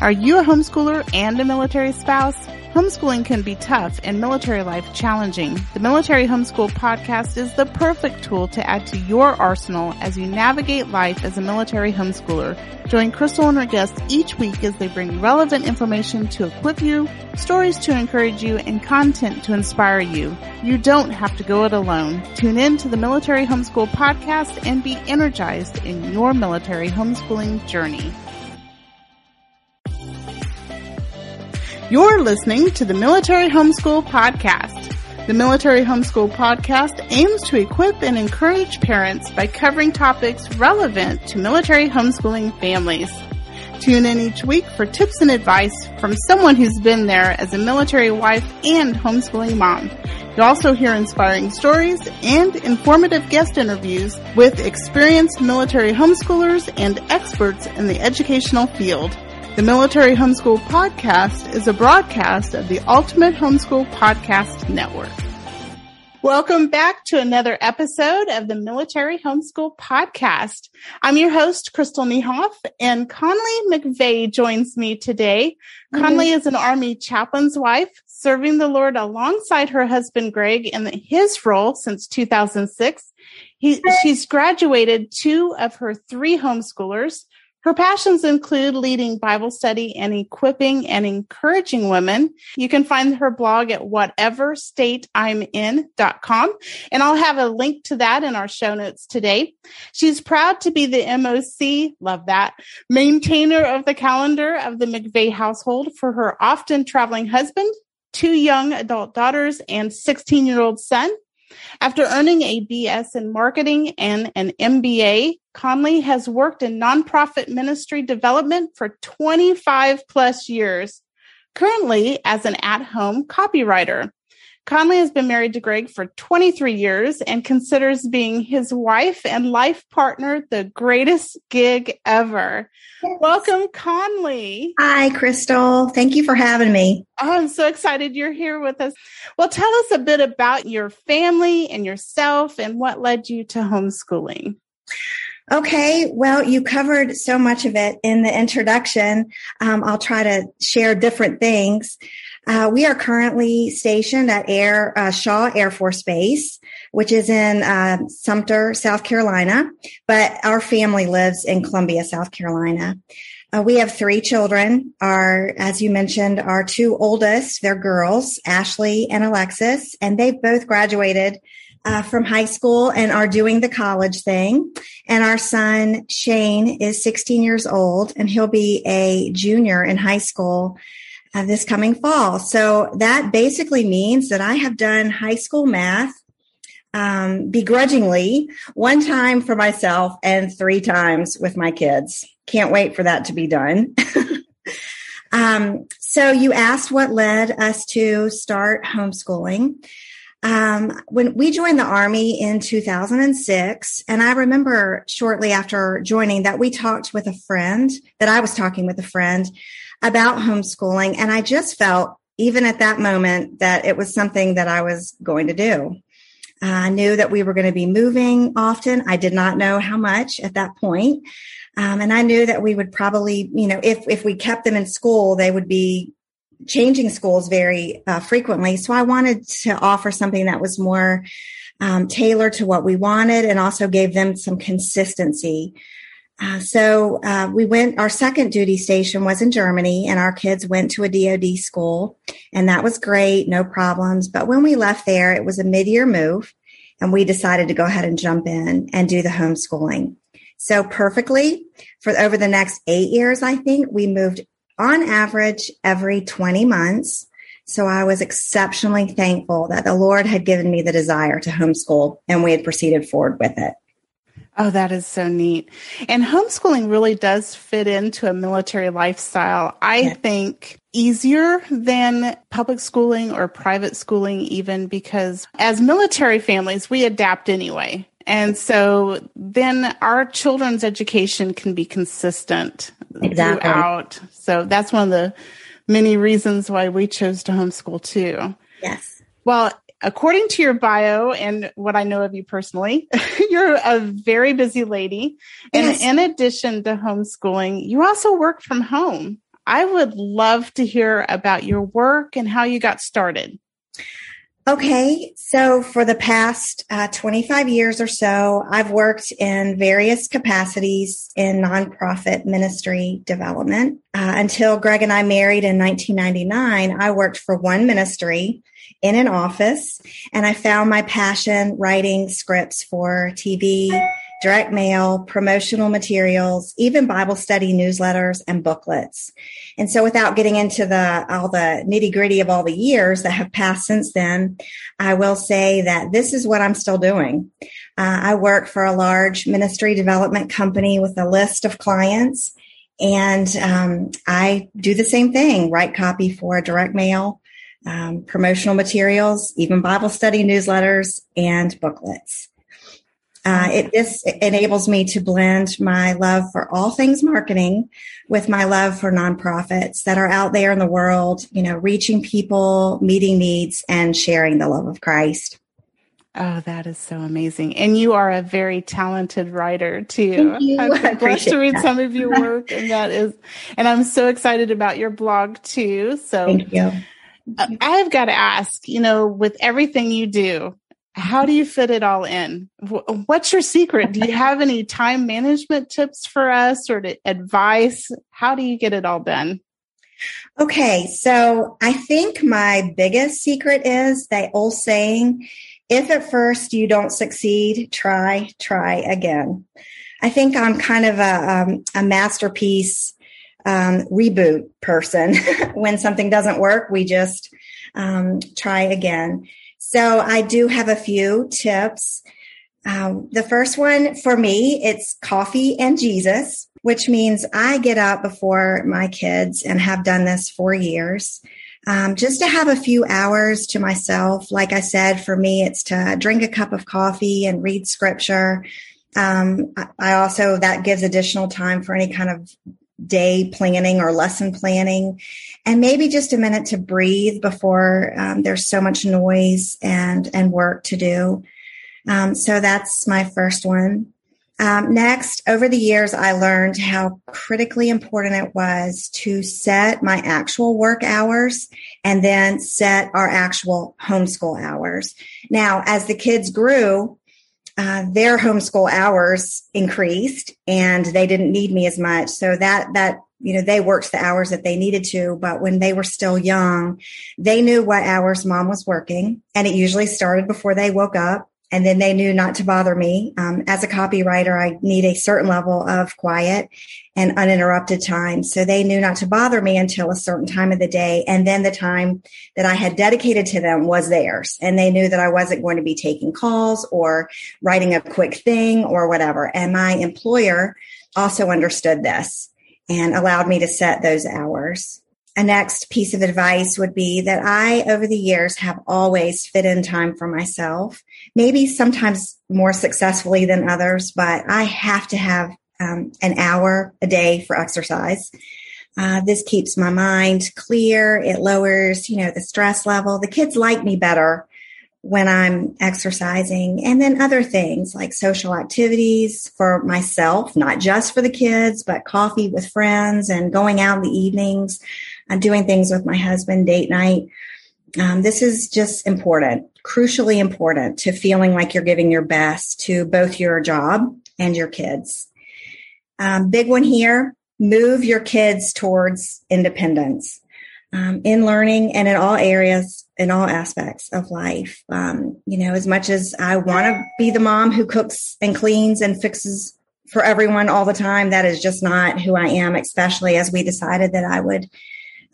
Are you a homeschooler and a military spouse? Homeschooling can be tough and military life challenging. The Military Homeschool Podcast is the perfect tool to add to your arsenal as you navigate life as a military homeschooler. Join Crystal and her guests each week as they bring relevant information to equip you, stories to encourage you, and content to inspire you. You don't have to go it alone. Tune in to the Military Homeschool Podcast and be energized in your military homeschooling journey. You're listening to the Military Homeschool Podcast. The Military Homeschool Podcast aims to equip and encourage parents by covering topics relevant to military homeschooling families. Tune in each week for tips and advice from someone who's been there as a military wife and homeschooling mom. You'll also hear inspiring stories and informative guest interviews with experienced military homeschoolers and experts in the educational field. The Military Homeschool Podcast is a broadcast of the Ultimate Homeschool Podcast Network. Welcome back to another episode of the Military Homeschool Podcast. I'm your host, Crystal Niehoff, and Conli McVey joins me today. Mm-hmm. Conli is an Army chaplain's wife, serving the Lord alongside her husband, Greg, in his role since 2006. He, she's graduated two of her three homeschoolers, her passions include leading Bible study and equipping and encouraging women. You can find her blog at whateverstateimin.com, and I'll have a link to that in our show notes today. She's proud to be the MOC, love that, maintainer of the calendar of the McVey household for her often traveling husband, two young adult daughters, and 16 year old son. After earning a BS in marketing and an MBA, Conli has worked in nonprofit ministry development for 25 plus years, currently as an at home copywriter. Conli has been married to Greg for 23 years and considers being his wife and life partner the greatest gig ever. Yes. Welcome, Conli. Hi, Crystal. Thank you for having me. Oh, I'm so excited you're here with us. Well, tell us a bit about your family and yourself and what led you to homeschooling. Okay, well, you covered so much of it in the introduction. Um, I'll try to share different things. Uh, we are currently stationed at Air uh, Shaw Air Force Base, which is in uh, Sumter, South Carolina, but our family lives in Columbia, South Carolina. Uh, we have three children. Our, as you mentioned, our two oldest, they're girls, Ashley and Alexis, and they've both graduated uh, from high school and are doing the college thing. And our son Shane is 16 years old, and he'll be a junior in high school uh, this coming fall. So that basically means that I have done high school math um, begrudgingly one time for myself and three times with my kids. Can't wait for that to be done. um, so you asked what led us to start homeschooling. Um, when we joined the Army in 2006, and I remember shortly after joining that we talked with a friend, that I was talking with a friend about homeschooling. And I just felt, even at that moment, that it was something that I was going to do. I knew that we were going to be moving often. I did not know how much at that point. Um, and I knew that we would probably, you know, if, if we kept them in school, they would be changing schools very uh, frequently. So I wanted to offer something that was more um, tailored to what we wanted and also gave them some consistency uh, so uh, we went. Our second duty station was in Germany, and our kids went to a DoD school, and that was great, no problems. But when we left there, it was a mid-year move, and we decided to go ahead and jump in and do the homeschooling. So perfectly for over the next eight years, I think we moved on average every 20 months. So I was exceptionally thankful that the Lord had given me the desire to homeschool, and we had proceeded forward with it. Oh, that is so neat. And homeschooling really does fit into a military lifestyle. I yeah. think easier than public schooling or private schooling, even because as military families, we adapt anyway. And so then our children's education can be consistent exactly. throughout. So that's one of the many reasons why we chose to homeschool too. Yes. Well, according to your bio and what I know of you personally, you're a very busy lady. And yes. in addition to homeschooling, you also work from home. I would love to hear about your work and how you got started. Okay, so for the past uh, 25 years or so, I've worked in various capacities in nonprofit ministry development. Uh, until Greg and I married in 1999, I worked for one ministry in an office, and I found my passion writing scripts for TV, direct mail, promotional materials, even Bible study newsletters and booklets. And so without getting into the, all the nitty gritty of all the years that have passed since then, I will say that this is what I'm still doing. Uh, I work for a large ministry development company with a list of clients and um, I do the same thing, write copy for direct mail, um, promotional materials, even Bible study newsletters and booklets. Uh, it this enables me to blend my love for all things marketing with my love for nonprofits that are out there in the world, you know, reaching people, meeting needs, and sharing the love of Christ. Oh, that is so amazing. And you are a very talented writer too. I've blessed to read that. some of your work and that is and I'm so excited about your blog too. So Thank you. I've got to ask, you know, with everything you do, how do you fit it all in? What's your secret? Do you have any time management tips for us or advice? How do you get it all done? Okay, so I think my biggest secret is that old saying if at first you don't succeed, try, try again. I think I'm kind of a, um, a masterpiece um, reboot person. when something doesn't work, we just um, try again. So I do have a few tips. Um, the first one for me, it's coffee and Jesus, which means I get up before my kids and have done this for years. Um, just to have a few hours to myself. Like I said, for me, it's to drink a cup of coffee and read scripture. Um, I also, that gives additional time for any kind of day planning or lesson planning and maybe just a minute to breathe before um, there's so much noise and and work to do. Um, so that's my first one. Um, next over the years i learned how critically important it was to set my actual work hours and then set our actual homeschool hours. Now as the kids grew uh, their homeschool hours increased and they didn't need me as much. So that, that, you know, they worked the hours that they needed to, but when they were still young, they knew what hours mom was working and it usually started before they woke up and then they knew not to bother me. Um, as a copywriter, I need a certain level of quiet and uninterrupted time. So they knew not to bother me until a certain time of the day. And then the time that I had dedicated to them was theirs. And they knew that I wasn't going to be taking calls or writing a quick thing or whatever. And my employer also understood this and allowed me to set those hours. A next piece of advice would be that I, over the years, have always fit in time for myself. Maybe sometimes more successfully than others, but I have to have um, an hour a day for exercise. Uh, this keeps my mind clear. It lowers, you know, the stress level. The kids like me better when I'm exercising and then other things like social activities for myself, not just for the kids, but coffee with friends and going out in the evenings and doing things with my husband, date night. Um, this is just important, crucially important to feeling like you're giving your best to both your job and your kids. Um, big one here, move your kids towards independence um, in learning and in all areas, in all aspects of life. Um, you know, as much as I want to be the mom who cooks and cleans and fixes for everyone all the time, that is just not who I am, especially as we decided that I would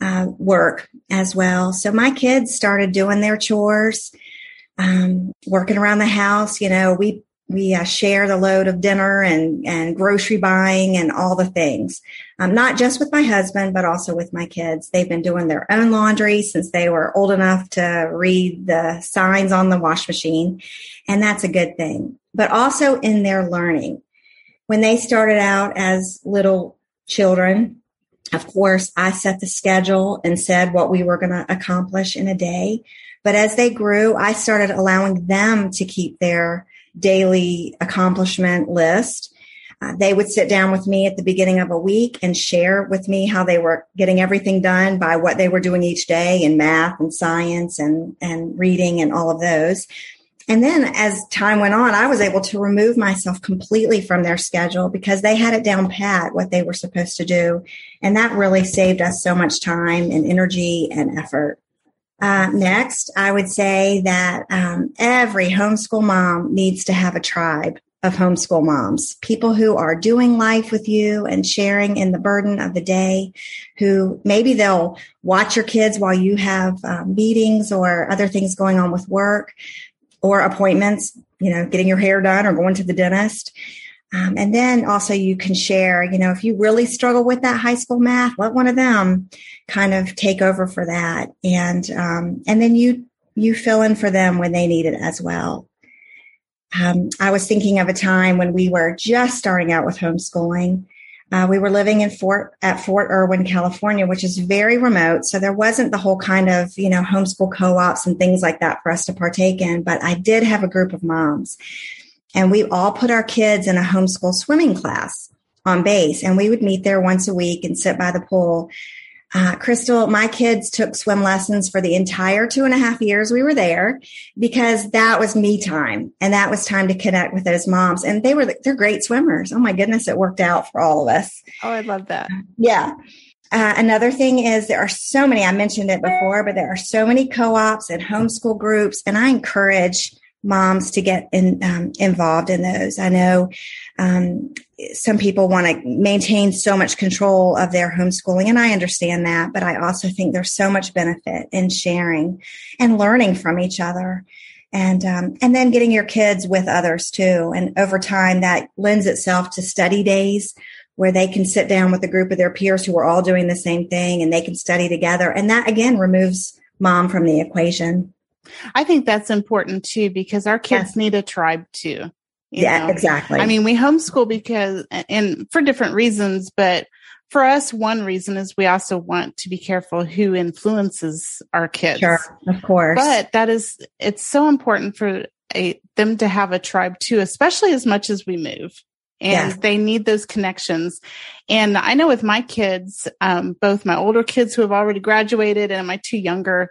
uh, work as well. So my kids started doing their chores, um, working around the house. You know, we we uh, share the load of dinner and, and grocery buying and all the things. Um, not just with my husband, but also with my kids. They've been doing their own laundry since they were old enough to read the signs on the wash machine. And that's a good thing, but also in their learning. When they started out as little children, of course, I set the schedule and said what we were going to accomplish in a day. But as they grew, I started allowing them to keep their daily accomplishment list. Uh, they would sit down with me at the beginning of a week and share with me how they were getting everything done by what they were doing each day in math and science and, and reading and all of those. And then as time went on, I was able to remove myself completely from their schedule because they had it down pat what they were supposed to do. And that really saved us so much time and energy and effort. Uh, next, I would say that um, every homeschool mom needs to have a tribe of homeschool moms, people who are doing life with you and sharing in the burden of the day, who maybe they'll watch your kids while you have um, meetings or other things going on with work or appointments, you know, getting your hair done or going to the dentist. Um, and then also you can share, you know, if you really struggle with that high school math, let one of them kind of take over for that. And, um, and then you, you fill in for them when they need it as well. Um, I was thinking of a time when we were just starting out with homeschooling. Uh, we were living in Fort at Fort Irwin, California, which is very remote. So there wasn't the whole kind of you know homeschool co-ops and things like that for us to partake in. But I did have a group of moms, and we all put our kids in a homeschool swimming class on base, and we would meet there once a week and sit by the pool uh, Crystal, my kids took swim lessons for the entire two and a half years we were there because that was me time and that was time to connect with those moms. And they were, they're great swimmers. Oh my goodness, it worked out for all of us. Oh, I love that. Yeah. Uh, another thing is there are so many, I mentioned it before, but there are so many co-ops and homeschool groups and I encourage moms to get in, um, involved in those. I know um, some people want to maintain so much control of their homeschooling, and I understand that, but I also think there's so much benefit in sharing and learning from each other. And um, and then getting your kids with others too, and over time that lends itself to study days where they can sit down with a group of their peers who are all doing the same thing, and they can study together. And that again removes mom from the equation. I think that's important too because our kids yes. need a tribe too. yeah, know? exactly. I mean, we homeschool because, and for different reasons, but for us, one reason is we also want to be careful who influences our kids. Sure, of course. But that is, it's so important for a, them to have a tribe too, especially as much as we move. And yes. they need those connections. And I know with my kids, um, both my older kids who have already graduated and my two younger,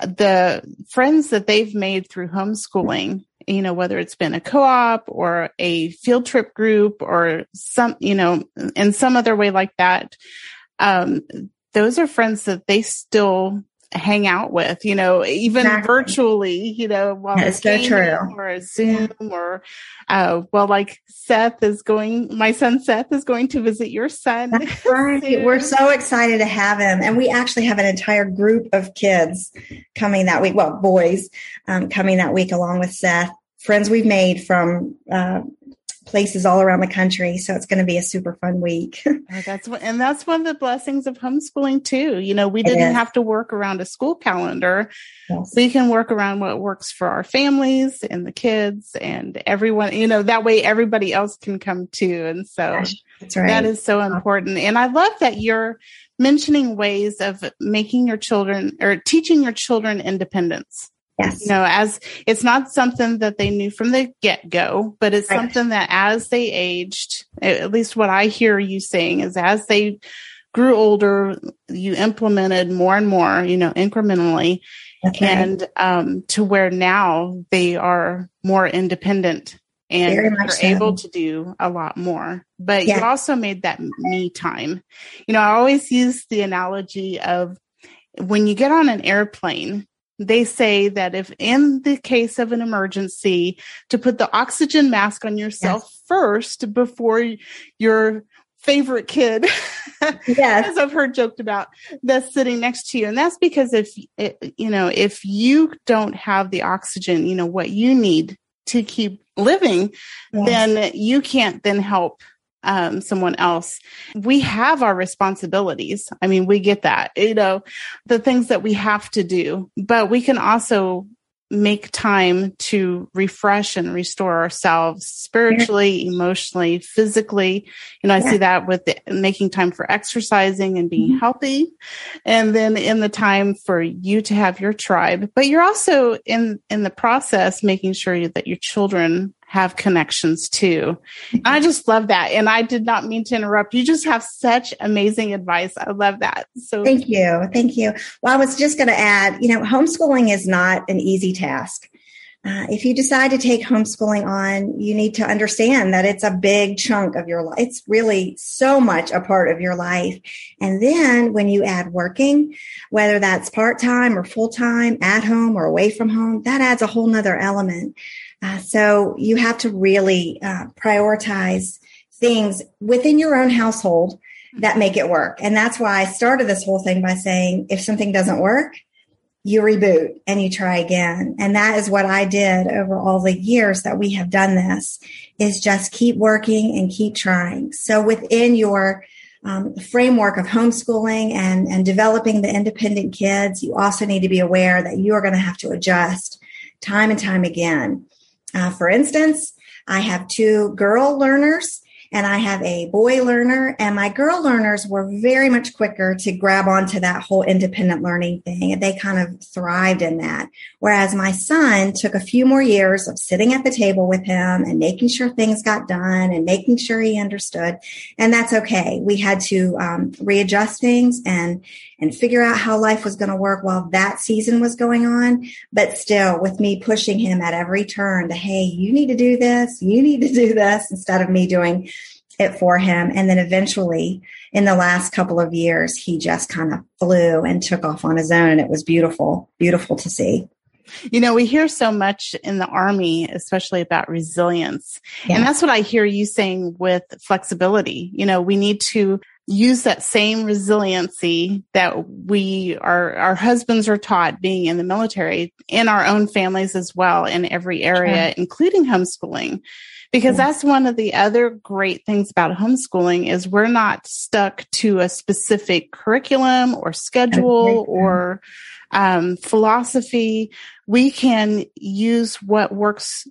the friends that they've made through homeschooling, you know, whether it's been a co-op or a field trip group or some, you know, in some other way like that, um, those are friends that they still hang out with, you know, even exactly. virtually, you know, while That's so true. or a Zoom yeah. or, uh, well, like Seth is going, my son Seth is going to visit your son. That's right. We're so excited to have him. And we actually have an entire group of kids coming that week. Well, boys, um, coming that week along with Seth friends we've made from uh, places all around the country. So it's going to be a super fun week. oh, that's what, and that's one of the blessings of homeschooling too. You know, we didn't have to work around a school calendar. Yes. We can work around what works for our families and the kids and everyone, you know, that way everybody else can come too. And so right. that is so important. And I love that you're mentioning ways of making your children or teaching your children independence. Yes. You know, as it's not something that they knew from the get go, but it's right. something that as they aged, at least what I hear you saying is as they grew older, you implemented more and more, you know, incrementally. Okay. And um, to where now they are more independent and are so. able to do a lot more. But yeah. you also made that me time. You know, I always use the analogy of when you get on an airplane, they say that if in the case of an emergency to put the oxygen mask on yourself yes. first before your favorite kid yes as i've heard joked about that's sitting next to you and that's because if it, you know if you don't have the oxygen you know what you need to keep living yes. then you can't then help um, someone else. We have our responsibilities. I mean, we get that, you know, the things that we have to do, but we can also make time to refresh and restore ourselves spiritually, emotionally, physically. You know, I yeah. see that with the, making time for exercising and being mm-hmm. healthy. And then in the time for you to have your tribe, but you're also in, in the process making sure that your children have connections too. I just love that. And I did not mean to interrupt. You just have such amazing advice. I love that. So thank you. Thank you. Well, I was just going to add, you know, homeschooling is not an easy task. Uh, if you decide to take homeschooling on, you need to understand that it's a big chunk of your life. It's really so much a part of your life. And then when you add working, whether that's part time or full time, at home or away from home, that adds a whole nother element. Uh, so you have to really uh, prioritize things within your own household that make it work. And that's why I started this whole thing by saying if something doesn't work, you reboot and you try again. And that is what I did over all the years that we have done this is just keep working and keep trying. So within your um, framework of homeschooling and, and developing the independent kids, you also need to be aware that you are going to have to adjust time and time again. Uh, for instance, I have two girl learners and I have a boy learner and my girl learners were very much quicker to grab onto that whole independent learning thing and they kind of thrived in that. Whereas my son took a few more years of sitting at the table with him and making sure things got done and making sure he understood. And that's okay. We had to um, readjust things and and figure out how life was going to work while that season was going on. But still, with me pushing him at every turn to, hey, you need to do this, you need to do this, instead of me doing it for him. And then eventually, in the last couple of years, he just kind of flew and took off on his own. And it was beautiful, beautiful to see. You know, we hear so much in the Army, especially about resilience. Yeah. And that's what I hear you saying with flexibility. You know, we need to use that same resiliency that we our our husbands are taught being in the military in our own families as well in every area sure. including homeschooling because yeah. that's one of the other great things about homeschooling is we're not stuck to a specific curriculum or schedule or um, philosophy we can use what works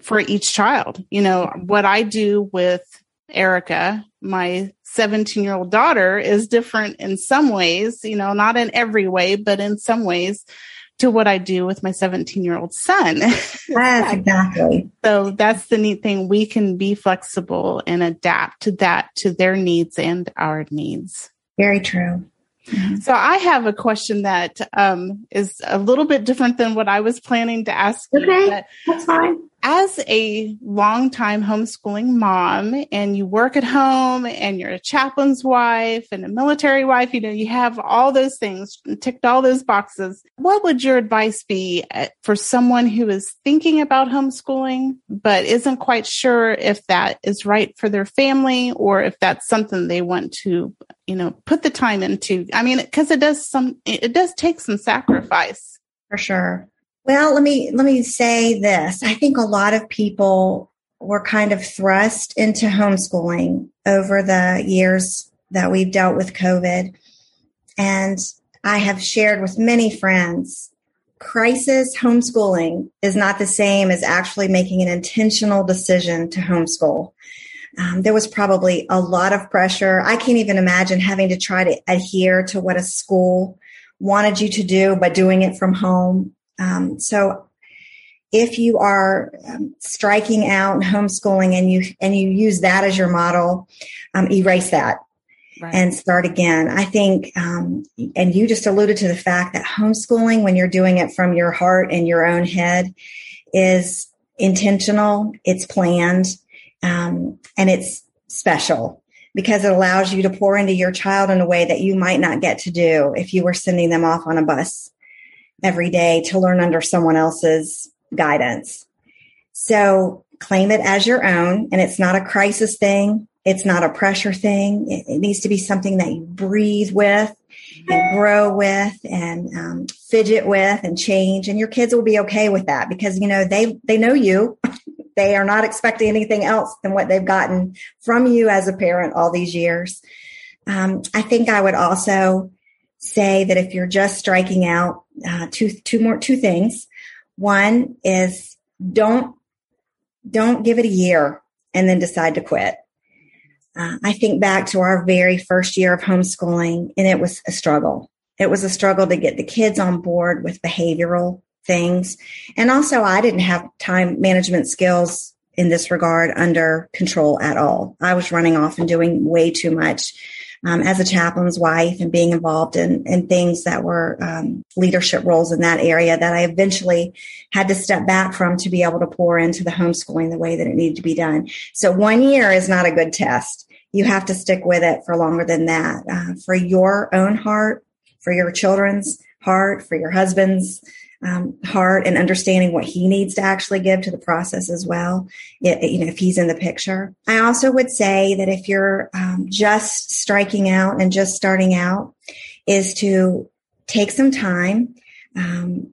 for each child you know what i do with erica my 17 year old daughter is different in some ways, you know, not in every way, but in some ways to what I do with my 17 year old son. Yes, exactly. so that's the neat thing. We can be flexible and adapt to that, to their needs and our needs. Very true. Mm-hmm. So I have a question that um, is a little bit different than what I was planning to ask. Okay, you, that's fine as a longtime homeschooling mom and you work at home and you're a chaplain's wife and a military wife, you know, you have all those things, ticked all those boxes. What would your advice be uh, for someone who is thinking about homeschooling, but isn't quite sure if that is right for their family or if that's something they want to, you know, put the time into? I mean, because it does some, it does take some sacrifice. For sure. Well, let me let me say this. I think a lot of people were kind of thrust into homeschooling over the years that we've dealt with COVID. And I have shared with many friends crisis homeschooling is not the same as actually making an intentional decision to homeschool. Um, there was probably a lot of pressure. I can't even imagine having to try to adhere to what a school wanted you to do, but doing it from home. Um, so if you are um, striking out and homeschooling and you and you use that as your model, um, erase that right. and start again. I think, um, and you just alluded to the fact that homeschooling, when you're doing it from your heart and your own head, is intentional. It's planned, um, and it's special because it allows you to pour into your child in a way that you might not get to do if you were sending them off on a bus every day to learn under someone else's guidance. So claim it as your own and it's not a crisis thing. It's not a pressure thing. It, it needs to be something that you breathe with and grow with and um, fidget with and change. And your kids will be okay with that because, you know, they, they know you. they are not expecting anything else than what they've gotten from you as a parent all these years. Um, I think I would also say that if you're just striking out uh, two two more two things. One is don't don't give it a year and then decide to quit. Uh, I think back to our very first year of homeschooling, and it was a struggle. It was a struggle to get the kids on board with behavioral things, and also I didn't have time management skills in this regard under control at all. I was running off and doing way too much um, as a chaplain's wife and being involved in, in things that were um, leadership roles in that area that I eventually had to step back from to be able to pour into the homeschooling the way that it needed to be done. So one year is not a good test. You have to stick with it for longer than that uh, for your own heart, for your children's heart, for your husband's um, heart and understanding what he needs to actually give to the process as well. It, you know, if he's in the picture. I also would say that if you're um, just striking out and just starting out, is to take some time, um,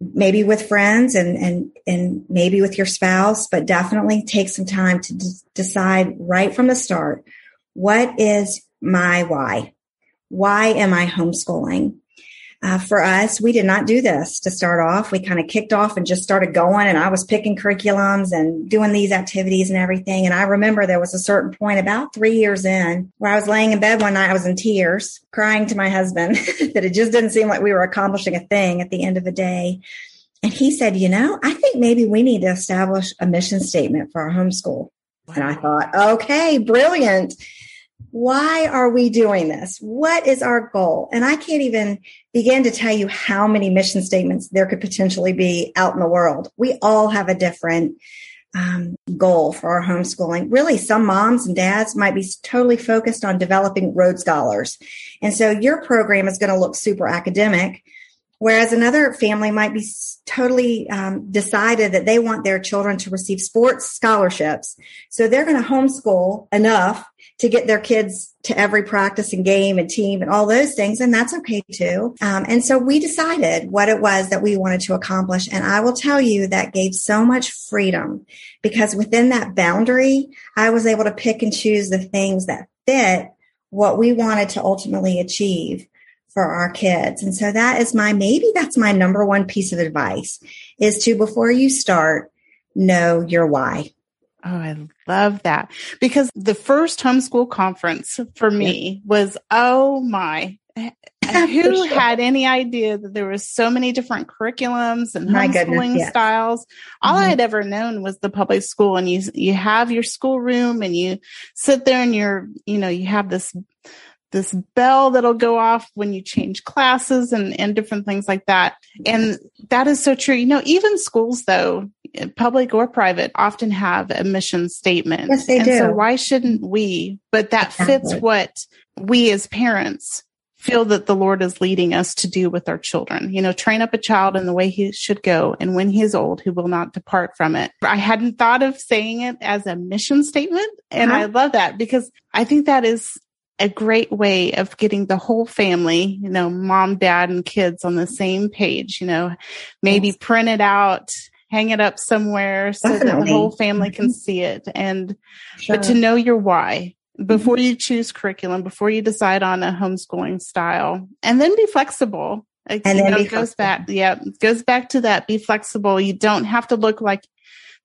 maybe with friends and and and maybe with your spouse, but definitely take some time to d- decide right from the start what is my why. Why am I homeschooling? Uh, for us, we did not do this to start off. We kind of kicked off and just started going, and I was picking curriculums and doing these activities and everything. And I remember there was a certain point about three years in where I was laying in bed one night, I was in tears, crying to my husband that it just didn't seem like we were accomplishing a thing at the end of the day. And he said, You know, I think maybe we need to establish a mission statement for our homeschool. And I thought, okay, brilliant why are we doing this? What is our goal? And I can't even begin to tell you how many mission statements there could potentially be out in the world. We all have a different um, goal for our homeschooling. Really, some moms and dads might be totally focused on developing Rhodes Scholars. And so your program is going to look super academic. Whereas another family might be totally um, decided that they want their children to receive sports scholarships. So they're going to homeschool enough to get their kids to every practice and game and team and all those things. And that's okay too. Um, and so we decided what it was that we wanted to accomplish. And I will tell you that gave so much freedom because within that boundary, I was able to pick and choose the things that fit what we wanted to ultimately achieve for our kids. And so that is my, maybe that's my number one piece of advice is to, before you start, know your why. Oh, I love that because the first homeschool conference for me was, oh my, who sure. had any idea that there was so many different curriculums and My homeschooling goodness, styles? All mm-hmm. I had ever known was the public school and you, you have your schoolroom and you sit there and you're, you know, you have this, this bell that'll go off when you change classes and, and different things like that. And that is so true. You know, even schools though, public or private often have a mission statement. Yes, they and do. So why shouldn't we? But that fits what we as parents feel that the Lord is leading us to do with our children. You know, train up a child in the way he should go. And when he is old, he will not depart from it. I hadn't thought of saying it as a mission statement. And uh-huh. I love that because I think that is a great way of getting the whole family, you know, mom, dad, and kids on the same page, you know, maybe yes. print it out hang it up somewhere so Definitely. that the whole family can mm-hmm. see it and sure. but to know your why before mm-hmm. you choose curriculum before you decide on a homeschooling style and then be flexible and then know, it goes back yeah goes back to that be flexible you don't have to look like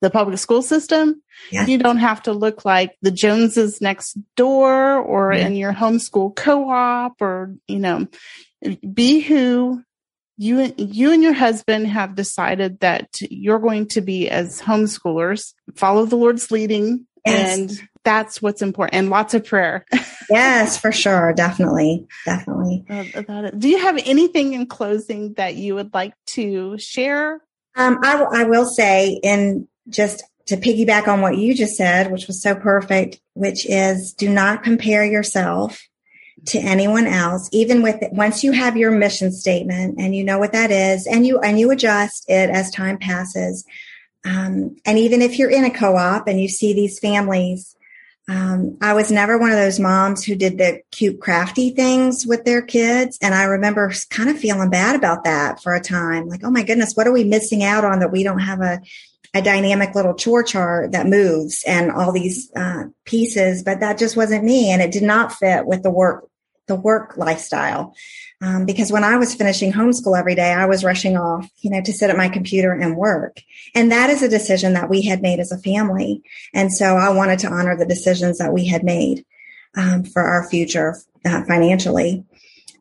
the public school system. Yes. you don't have to look like the joneses next door or yeah. in your homeschool co-op or you know be who you you and your husband have decided that you're going to be as homeschoolers. Follow the lord's leading yes. and that's what's important and lots of prayer. Yes for sure. Definitely. Definitely. About it. Do you have anything in closing that you would like to share? Um, I, w- I will say in just to piggyback on what you just said which was so perfect which is do not compare yourself to anyone else even with it, once you have your mission statement and you know what that is and you and you adjust it as time passes um, and even if you're in a co-op and you see these families um, i was never one of those moms who did the cute crafty things with their kids and i remember kind of feeling bad about that for a time like oh my goodness what are we missing out on that we don't have a a dynamic little chore chart that moves and all these uh, pieces, but that just wasn't me, and it did not fit with the work the work lifestyle. Um, because when I was finishing homeschool every day, I was rushing off, you know, to sit at my computer and work. And that is a decision that we had made as a family. And so I wanted to honor the decisions that we had made um, for our future uh, financially.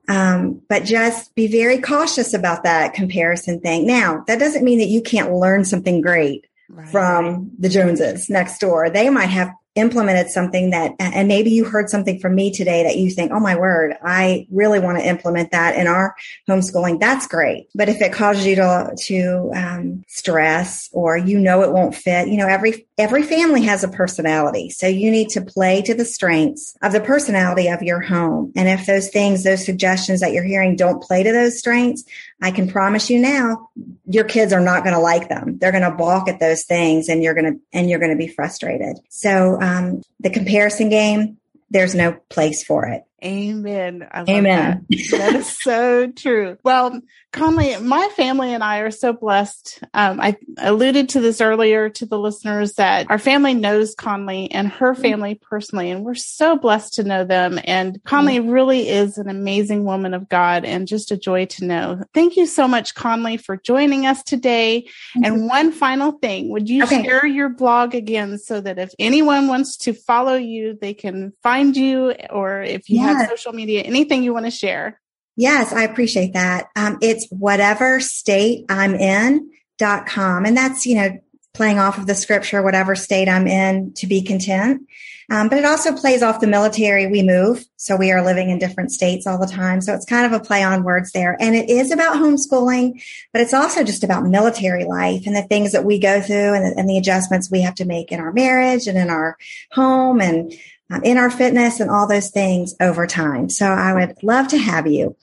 Um, but just be very cautious about that comparison thing. Now, that doesn't mean that you can't learn something great right. from the Joneses next door. They might have implemented something that, and maybe you heard something from me today that you think, oh my word, I really want to implement that in our homeschooling. That's great. But if it causes you to, to um, stress or you know it won't fit, you know, every, every family has a personality. So you need to play to the strengths of the personality of your home. And if those things, those suggestions that you're hearing don't play to those strengths, I can promise you now, your kids are not going to like them. They're going to balk at those things and you're going to, and you're going to be frustrated. So, um, the comparison game, there's no place for it. Amen. Amen. That. that is so true. Well, Conli, my family and I are so blessed. Um, I alluded to this earlier to the listeners that our family knows Conli and her mm-hmm. family personally, and we're so blessed to know them. And Conli mm-hmm. really is an amazing woman of God and just a joy to know. Thank you so much, Conli, for joining us today. Mm-hmm. And one final thing, would you okay. share your blog again so that if anyone wants to follow you, they can find you or if you yes. have social media, anything you want to share? Yes, I appreciate that. Um, it's whatever state I'm in dot com. And that's, you know, playing off of the scripture, whatever state I'm in to be content. Um, but it also plays off the military. We move. So we are living in different states all the time. So it's kind of a play on words there. And it is about homeschooling, but it's also just about military life and the things that we go through and, and the adjustments we have to make in our marriage and in our home and Um, in our fitness and all those things over time. So I would love to have you.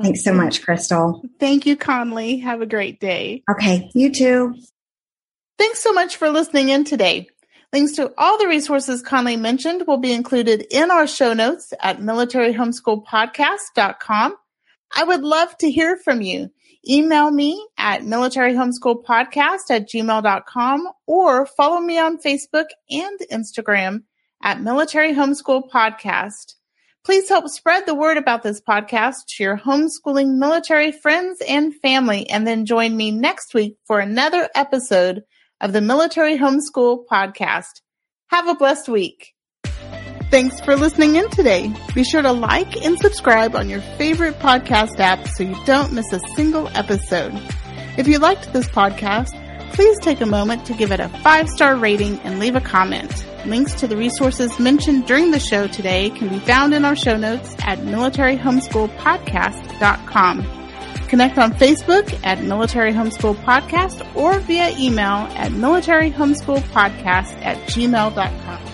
Thanks so much, Crystal. Thank you, Conli. Have a great day. Okay, you too. Thanks so much for listening in today. Links to all the resources Conli mentioned will be included in our show notes at militaryhomeschoolpodcast.com. I would love to hear from you. Email me at militaryhomeschoolpodcast at gmail.com or follow me on Facebook and Instagram at Military Homeschool Podcast. Please help spread the word about this podcast to your homeschooling military friends and family, and then join me next week for another episode of the Military Homeschool Podcast. Have a blessed week. Thanks for listening in today. Be sure to like and subscribe on your favorite podcast app so you don't miss a single episode. If you liked this podcast, please take a moment to give it a five star rating and leave a comment. Links to the resources mentioned during the show today can be found in our show notes at militaryhomeschoolpodcast.com. Connect on Facebook at Military Homeschool Podcast or via email at militaryhomeschoolpodcast at gmail.com.